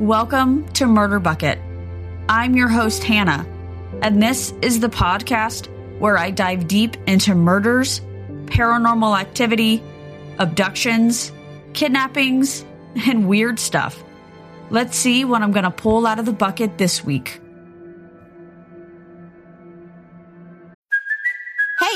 Welcome to Murder Bucket. I'm your host, Hannah, and this is the podcast where I dive deep into murders, paranormal activity, abductions, kidnappings, and weird stuff. Let's see what I'm going to pull out of the bucket this week.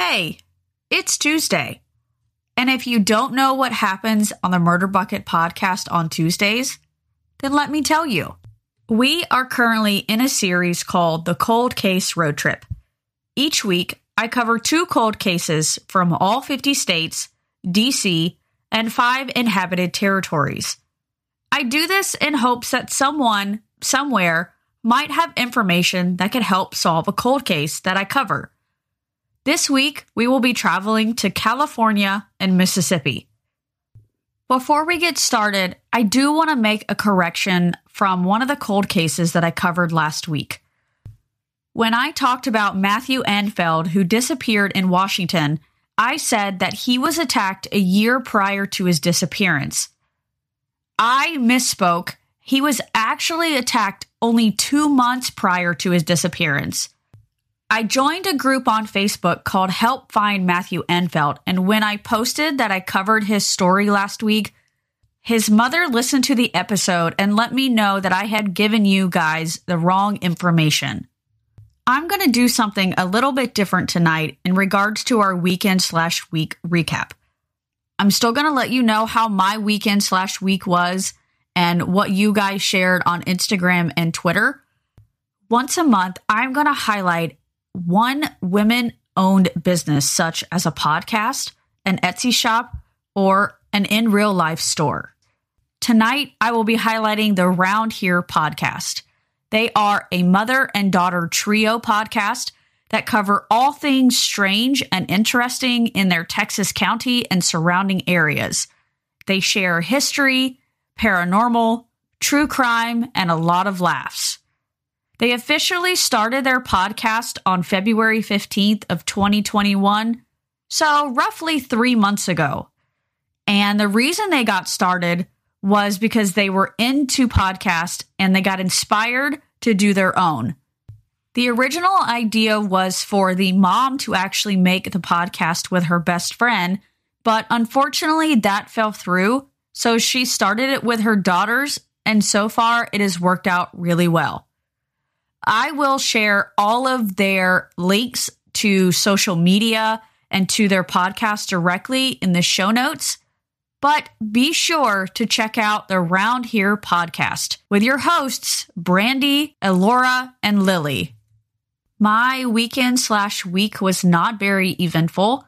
Hey, it's Tuesday. And if you don't know what happens on the Murder Bucket podcast on Tuesdays, then let me tell you. We are currently in a series called The Cold Case Road Trip. Each week, I cover two cold cases from all 50 states, DC, and five inhabited territories. I do this in hopes that someone, somewhere, might have information that could help solve a cold case that I cover. This week, we will be traveling to California and Mississippi. Before we get started, I do want to make a correction from one of the cold cases that I covered last week. When I talked about Matthew Enfield, who disappeared in Washington, I said that he was attacked a year prior to his disappearance. I misspoke. He was actually attacked only two months prior to his disappearance. I joined a group on Facebook called Help Find Matthew Enfield, and when I posted that I covered his story last week, his mother listened to the episode and let me know that I had given you guys the wrong information. I'm going to do something a little bit different tonight in regards to our weekend slash week recap. I'm still going to let you know how my weekend slash week was and what you guys shared on Instagram and Twitter. Once a month, I'm going to highlight one women owned business, such as a podcast, an Etsy shop, or an in real life store. Tonight, I will be highlighting the Round Here podcast. They are a mother and daughter trio podcast that cover all things strange and interesting in their Texas County and surrounding areas. They share history, paranormal, true crime, and a lot of laughs. They officially started their podcast on February 15th of 2021, so roughly 3 months ago. And the reason they got started was because they were into podcast and they got inspired to do their own. The original idea was for the mom to actually make the podcast with her best friend, but unfortunately that fell through. So she started it with her daughters, and so far it has worked out really well. I will share all of their links to social media and to their podcast directly in the show notes. But be sure to check out the Round Here podcast with your hosts, Brandy, Elora, and Lily. My weekend slash week was not very eventful.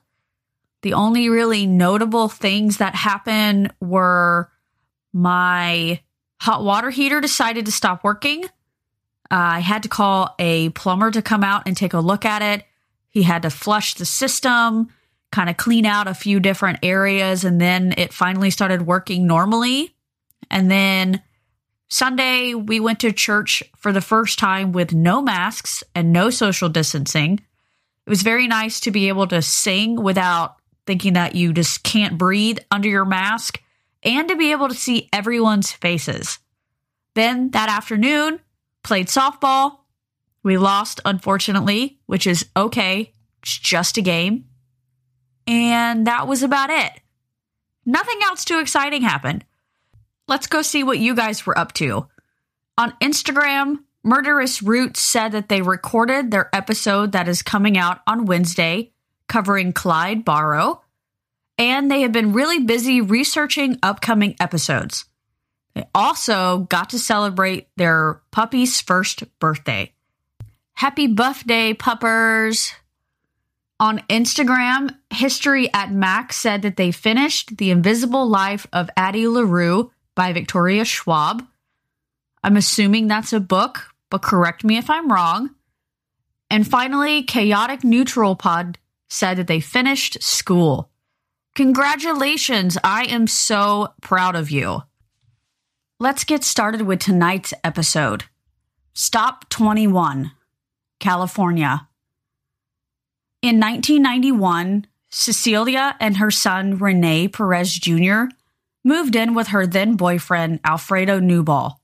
The only really notable things that happened were my hot water heater decided to stop working. Uh, I had to call a plumber to come out and take a look at it. He had to flush the system, kind of clean out a few different areas, and then it finally started working normally. And then Sunday, we went to church for the first time with no masks and no social distancing. It was very nice to be able to sing without thinking that you just can't breathe under your mask and to be able to see everyone's faces. Then that afternoon, played softball. We lost, unfortunately, which is okay. It's just a game. And that was about it. Nothing else too exciting happened. Let's go see what you guys were up to. On Instagram, Murderous Roots said that they recorded their episode that is coming out on Wednesday covering Clyde Barrow, and they have been really busy researching upcoming episodes. They also got to celebrate their puppy's first birthday. Happy birthday, puppers! On Instagram, History at Mac said that they finished The Invisible Life of Addie LaRue by Victoria Schwab. I'm assuming that's a book, but correct me if I'm wrong. And finally, Chaotic Neutral Pod said that they finished school. Congratulations! I am so proud of you. Let's get started with tonight's episode. Stop 21, California. In 1991, Cecilia and her son Rene Perez Jr. moved in with her then boyfriend Alfredo Newball.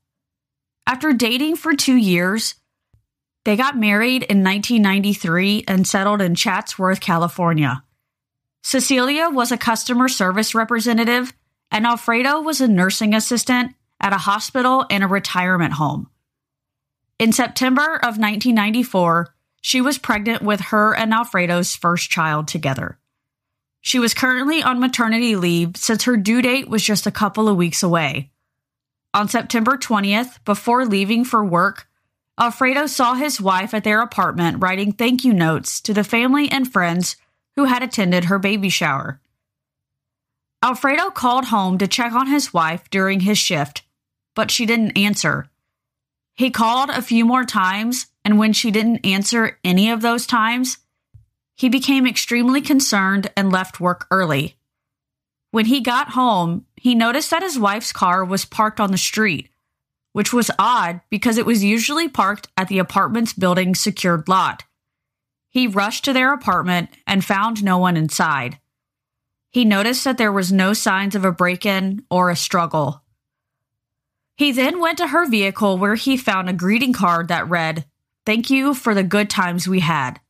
After dating for two years, they got married in 1993 and settled in Chatsworth, California. Cecilia was a customer service representative, and Alfredo was a nursing assistant at a hospital and a retirement home. In September of 1994, she was pregnant with her and Alfredo's first child together. She was currently on maternity leave since her due date was just a couple of weeks away. On September 20th, before leaving for work, Alfredo saw his wife at their apartment writing thank you notes to the family and friends who had attended her baby shower. Alfredo called home to check on his wife during his shift, but she didn't answer. He called a few more times, and when she didn't answer any of those times, he became extremely concerned and left work early. When he got home, he noticed that his wife's car was parked on the street, which was odd because it was usually parked at the apartment's building's secured lot. He rushed to their apartment and found no one inside. He noticed that there was no signs of a break in or a struggle. He then went to her vehicle where he found a greeting card that read, Thank you for the good times we had.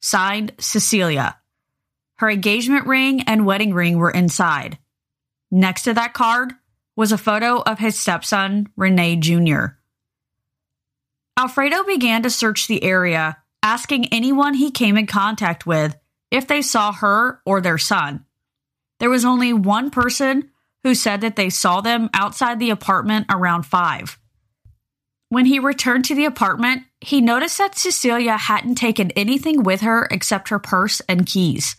Signed, Cecilia. Her engagement ring and wedding ring were inside. Next to that card was a photo of his stepson, Rene Jr. Alfredo began to search the area, asking anyone he came in contact with if they saw her or their son. There was only one person who said that they saw them outside the apartment around 5. When he returned to the apartment, he noticed that Cecilia hadn't taken anything with her except her purse and keys.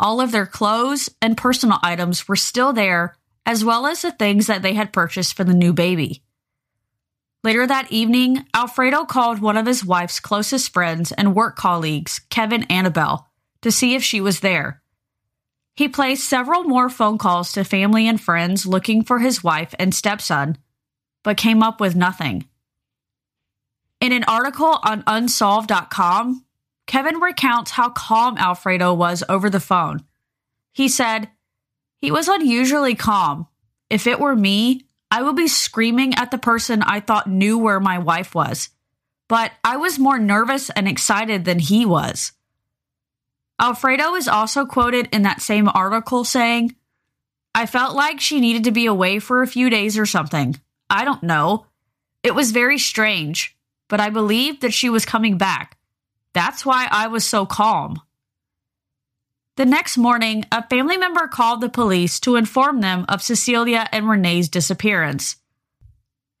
All of their clothes and personal items were still there, as well as the things that they had purchased for the new baby. Later that evening, Alfredo called one of his wife's closest friends and work colleagues, Kevin Annabelle, to see if she was there. He placed several more phone calls to family and friends looking for his wife and stepson, but came up with nothing. In an article on unsolved.com, Kevin recounts how calm Alfredo was over the phone. He said, He was unusually calm. If it were me, I would be screaming at the person I thought knew where my wife was. But I was more nervous and excited than he was. Alfredo is also quoted in that same article saying, I felt like she needed to be away for a few days or something. I don't know. It was very strange but I believed that she was coming back. That's why I was so calm. The next morning, a family member called the police to inform them of Cecilia and Rene's disappearance.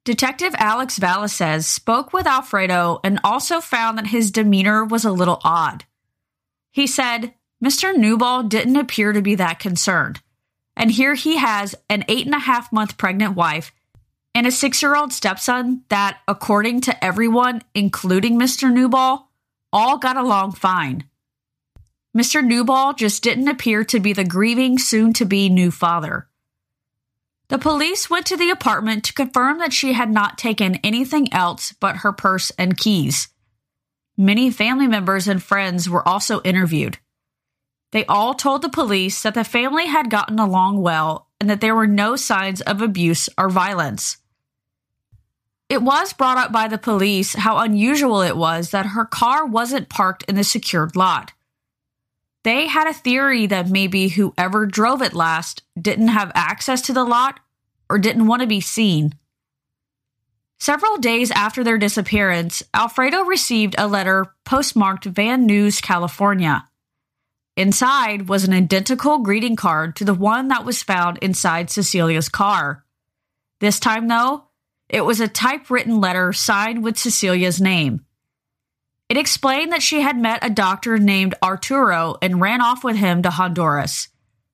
Detective Alex Valasez spoke with Alfredo and also found that his demeanor was a little odd. He said, Mr. Newball didn't appear to be that concerned. And here he has an eight and a half month pregnant wife and a six year old stepson that, according to everyone, including Mr. Newball, all got along fine. Mr. Newball just didn't appear to be the grieving, soon to be new father. The police went to the apartment to confirm that she had not taken anything else but her purse and keys. Many family members and friends were also interviewed. They all told the police that the family had gotten along well and that there were no signs of abuse or violence. It was brought up by the police how unusual it was that her car wasn't parked in the secured lot. They had a theory that maybe whoever drove it last didn't have access to the lot or didn't want to be seen. Several days after their disappearance, Alfredo received a letter postmarked Van Nuys, California. Inside was an identical greeting card to the one that was found inside Cecilia's car. This time, though, it was a typewritten letter signed with Cecilia's name. It explained that she had met a doctor named Arturo and ran off with him to Honduras.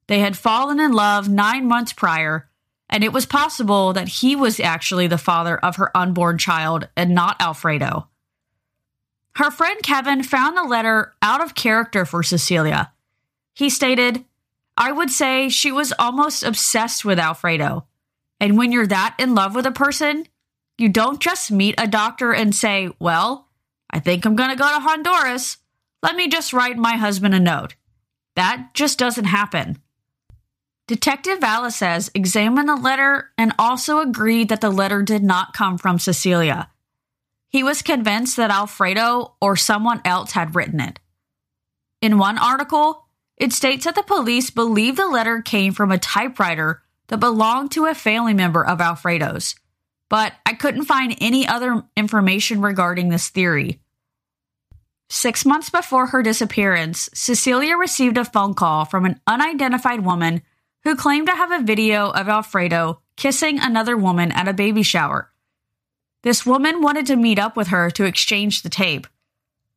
They had fallen in love nine months prior, and it was possible that he was actually the father of her unborn child and not Alfredo. Her friend Kevin found the letter out of character for Cecilia. He stated, I would say she was almost obsessed with Alfredo. And when you're that in love with a person, you don't just meet a doctor and say, Well, I think I'm going to go to Honduras. Let me just write my husband a note. That just doesn't happen. Detective Valasez examined the letter and also agreed that the letter did not come from Cecilia. He was convinced that Alfredo or someone else had written it. In one article, it states that the police believe the letter came from a typewriter that belonged to a family member of Alfredo's, but I couldn't find any other information regarding this theory. Six months before her disappearance, Cecilia received a phone call from an unidentified woman who claimed to have a video of Alfredo kissing another woman at a baby shower. This woman wanted to meet up with her to exchange the tape.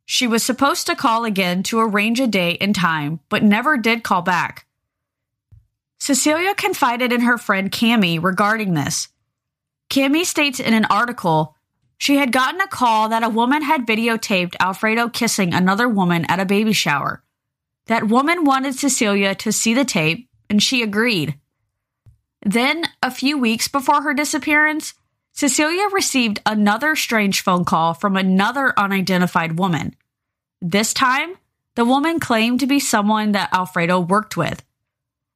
She was supposed to call again to arrange a date and time, but never did call back. Cecilia confided in her friend Cami regarding this. Cami states in an article she had gotten a call that a woman had videotaped Alfredo kissing another woman at a baby shower. That woman wanted Cecilia to see the tape, and she agreed. Then, a few weeks before her disappearance, Cecilia received another strange phone call from another unidentified woman. This time, the woman claimed to be someone that Alfredo worked with.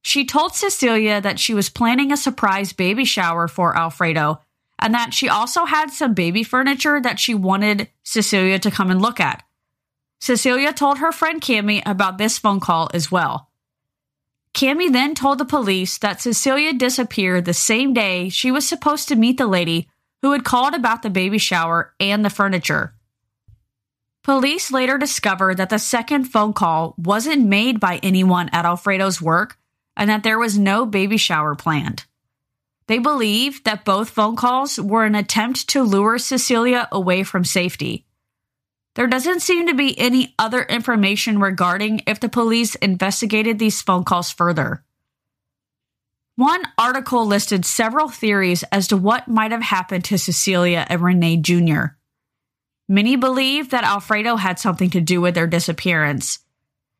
She told Cecilia that she was planning a surprise baby shower for Alfredo and that she also had some baby furniture that she wanted Cecilia to come and look at. Cecilia told her friend Cami about this phone call as well. Cami then told the police that Cecilia disappeared the same day she was supposed to meet the lady who had called about the baby shower and the furniture. Police later discovered that the second phone call wasn't made by anyone at Alfredo's work and that there was no baby shower planned. They believe that both phone calls were an attempt to lure Cecilia away from safety. There doesn't seem to be any other information regarding if the police investigated these phone calls further. One article listed several theories as to what might have happened to Cecilia and Rene Jr. Many believe that Alfredo had something to do with their disappearance.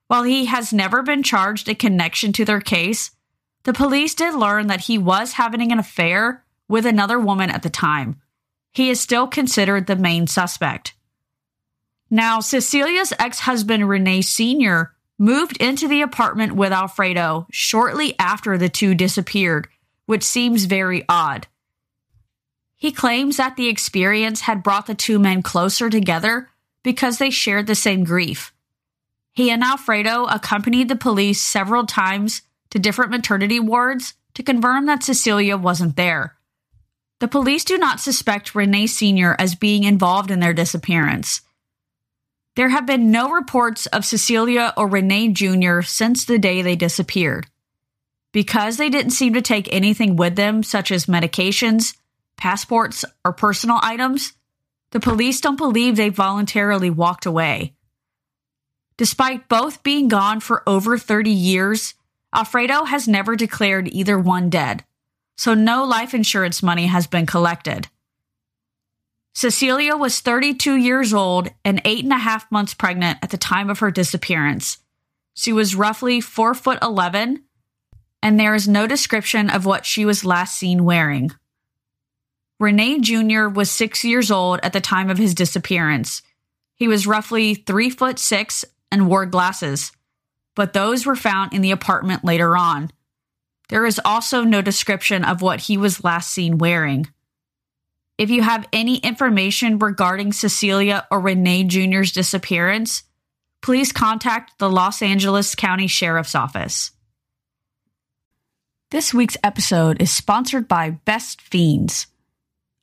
While he has never been charged in connection to their case, the police did learn that he was having an affair with another woman at the time. He is still considered the main suspect. Now, Cecilia's ex husband, Rene Sr., moved into the apartment with Alfredo shortly after the two disappeared, which seems very odd. He claims that the experience had brought the two men closer together because they shared the same grief. He and Alfredo accompanied the police several times to different maternity wards to confirm that Cecilia wasn't there. The police do not suspect Rene Sr. as being involved in their disappearance. There have been no reports of Cecilia or Rene Jr. since the day they disappeared. Because they didn't seem to take anything with them, such as medications, passports, or personal items, the police don't believe they voluntarily walked away. Despite both being gone for over 30 years, Alfredo has never declared either one dead, so no life insurance money has been collected. Cecilia was 32 years old and eight and a half months pregnant at the time of her disappearance. She was roughly 4 foot 11, and there is no description of what she was last seen wearing. Rene Jr. was six years old at the time of his disappearance. He was roughly 3 foot 6 and wore glasses, but those were found in the apartment later on. There is also no description of what he was last seen wearing. If you have any information regarding Cecilia or Rene Jr.'s disappearance, please contact the Los Angeles County Sheriff's Office. This week's episode is sponsored by Best Fiends.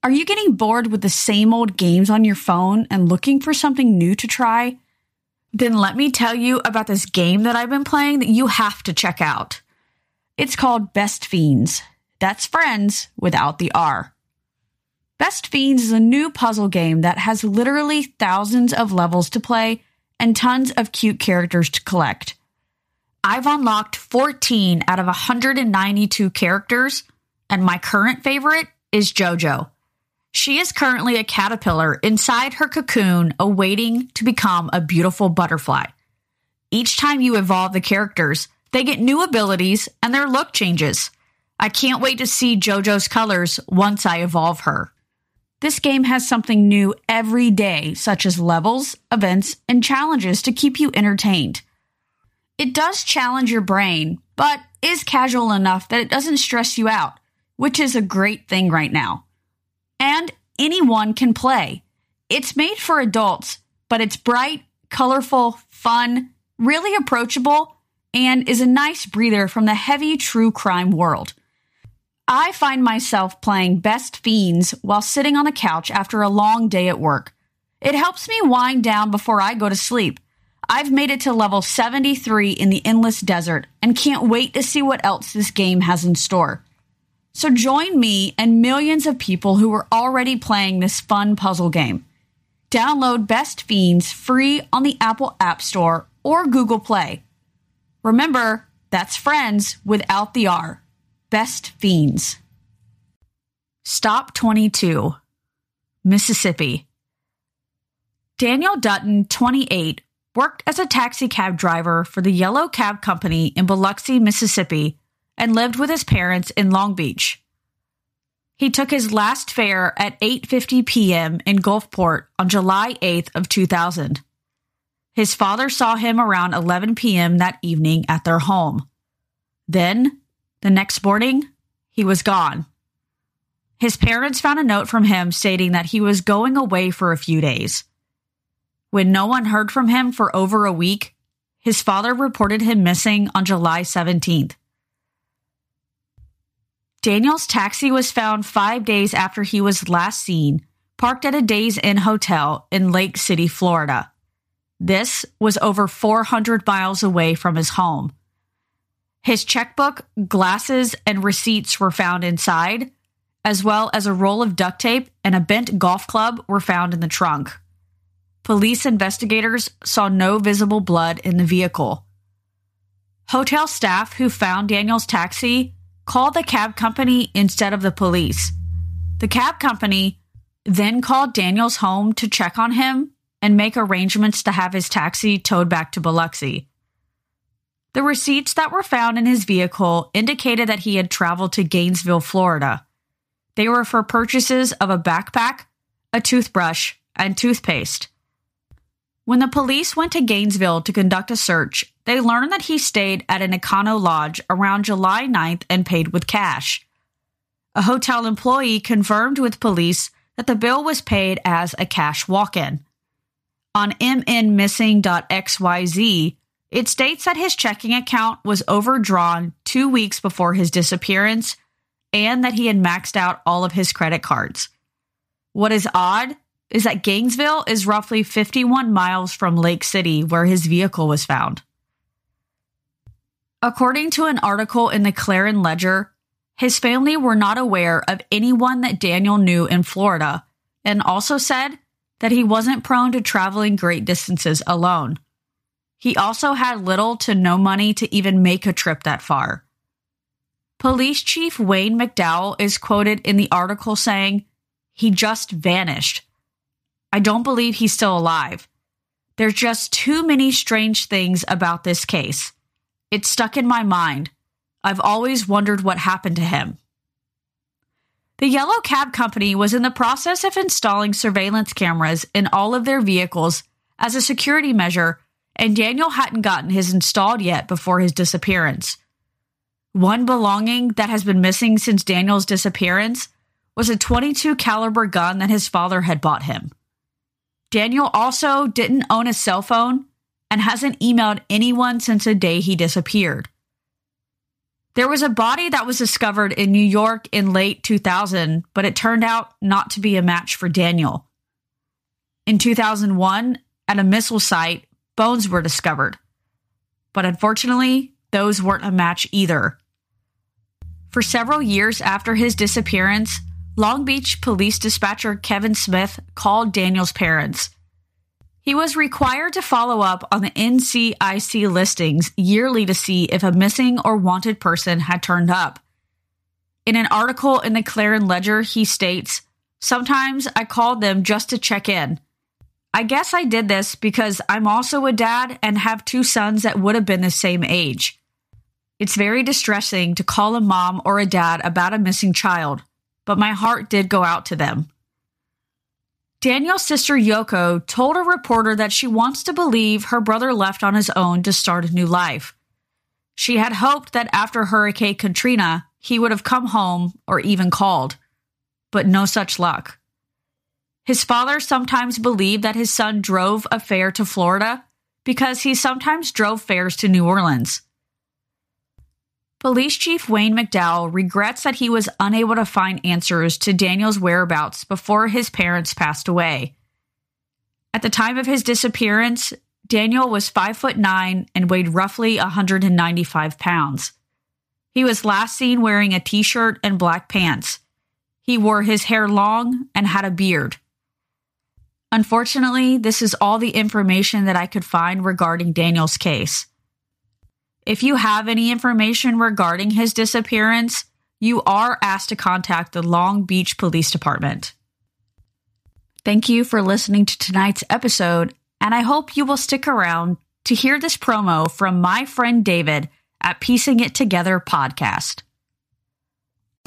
Are you getting bored with the same old games on your phone and looking for something new to try? Then let me tell you about this game that I've been playing that you have to check out. It's called Best Fiends. That's friends without the R. Best Fiends is a new puzzle game that has literally thousands of levels to play and tons of cute characters to collect. I've unlocked 14 out of 192 characters, and my current favorite is JoJo. She is currently a caterpillar inside her cocoon, awaiting to become a beautiful butterfly. Each time you evolve the characters, they get new abilities and their look changes. I can't wait to see JoJo's colors once I evolve her. This game has something new every day, such as levels, events, and challenges to keep you entertained. It does challenge your brain, but is casual enough that it doesn't stress you out, which is a great thing right now. And anyone can play. It's made for adults, but it's bright, colorful, fun, really approachable, and is a nice breather from the heavy true crime world. I find myself playing Best Fiends while sitting on the couch after a long day at work. It helps me wind down before I go to sleep. I've made it to level 73 in the Endless Desert and can't wait to see what else this game has in store. So join me and millions of people who are already playing this fun puzzle game. Download Best Fiends free on the Apple App Store or Google Play. Remember, that's friends without the R. Best Fiends. Stop 22, Mississippi. Daniel Dutton, 28, worked as a taxi cab driver for the Yellow Cab Company in Biloxi, Mississippi, and lived with his parents in Long Beach. He took his last fare at 8:50 p.m. in Gulfport on July 8th of 2000. His father saw him around 11 p.m. that evening at their home. Then, the next morning, he was gone. His parents found a note from him stating that he was going away for a few days. When no one heard from him for over a week, his father reported him missing on July 17th. Daniel's taxi was found five days after he was last seen, parked at a Days Inn hotel in Lake City, Florida. This was over 400 miles away from his home. His checkbook, glasses, and receipts were found inside, as well as a roll of duct tape and a bent golf club were found in the trunk. Police investigators saw no visible blood in the vehicle. Hotel staff who found Daniel's taxi called the cab company instead of the police. The cab company then called Daniel's home to check on him and make arrangements to have his taxi towed back to Biloxi. The receipts that were found in his vehicle indicated that he had traveled to Gainesville, Florida. They were for purchases of a backpack, a toothbrush, and toothpaste. When the police went to Gainesville to conduct a search, they learned that he stayed at an Econo Lodge around July 9th and paid with cash. A hotel employee confirmed with police that the bill was paid as a cash walk in. On mnmissing.xyz, it states that his checking account was overdrawn two weeks before his disappearance and that he had maxed out all of his credit cards. What is odd is that Gainesville is roughly 51 miles from Lake City, where his vehicle was found. According to an article in the Clarion Ledger, his family were not aware of anyone that Daniel knew in Florida and also said that he wasn't prone to traveling great distances alone. He also had little to no money to even make a trip that far. Police Chief Wayne McDowell is quoted in the article saying, He just vanished. I don't believe he's still alive. There's just too many strange things about this case. It stuck in my mind. I've always wondered what happened to him. The Yellow Cab Company was in the process of installing surveillance cameras in all of their vehicles as a security measure, and Daniel hadn't gotten his installed yet before his disappearance. One belonging that has been missing since Daniel's disappearance was a 22 caliber gun that his father had bought him. Daniel also didn't own a cell phone and hasn't emailed anyone since the day he disappeared. There was a body that was discovered in New York in late 2000, but it turned out not to be a match for Daniel. In 2001, at a missile site, bones were discovered. But unfortunately, those weren't a match either. For several years after his disappearance, Long Beach police dispatcher Kevin Smith called Daniel's parents he was required to follow up on the NCIC listings yearly to see if a missing or wanted person had turned up. In an article in the Clarion Ledger, he states, Sometimes I called them just to check in. I guess I did this because I'm also a dad and have two sons that would have been the same age. It's very distressing to call a mom or a dad about a missing child, but my heart did go out to them. Daniel's sister Yoko told a reporter that she wants to believe her brother left on his own to start a new life. She had hoped that after Hurricane Katrina, he would have come home or even called, but no such luck. His father sometimes believed that his son drove a fare to Florida because he sometimes drove fares to New Orleans. Police Chief Wayne McDowell regrets that he was unable to find answers to Daniel's whereabouts before his parents passed away. At the time of his disappearance, Daniel was 5 foot 9 and weighed roughly 195 pounds. He was last seen wearing a t-shirt and black pants. He wore his hair long and had a beard. Unfortunately, this is all the information that I could find regarding Daniel's case. If you have any information regarding his disappearance, you are asked to contact the Long Beach Police Department. Thank you for listening to tonight's episode, and I hope you will stick around to hear this promo from my friend David at Piecing It Together podcast.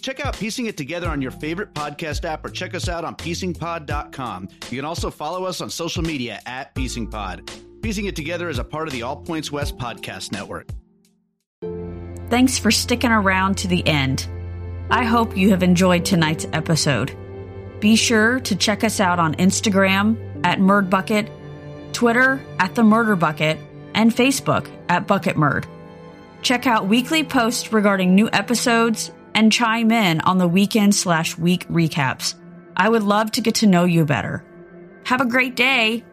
Check out Piecing It Together on your favorite podcast app or check us out on piecingpod.com. You can also follow us on social media at piecingpod. Piecing It Together is a part of the All Points West podcast network. Thanks for sticking around to the end. I hope you have enjoyed tonight's episode. Be sure to check us out on Instagram at Murdbucket, Twitter at The Murder Bucket, and Facebook at Bucket Murd. Check out weekly posts regarding new episodes and chime in on the weekend slash week recaps. I would love to get to know you better. Have a great day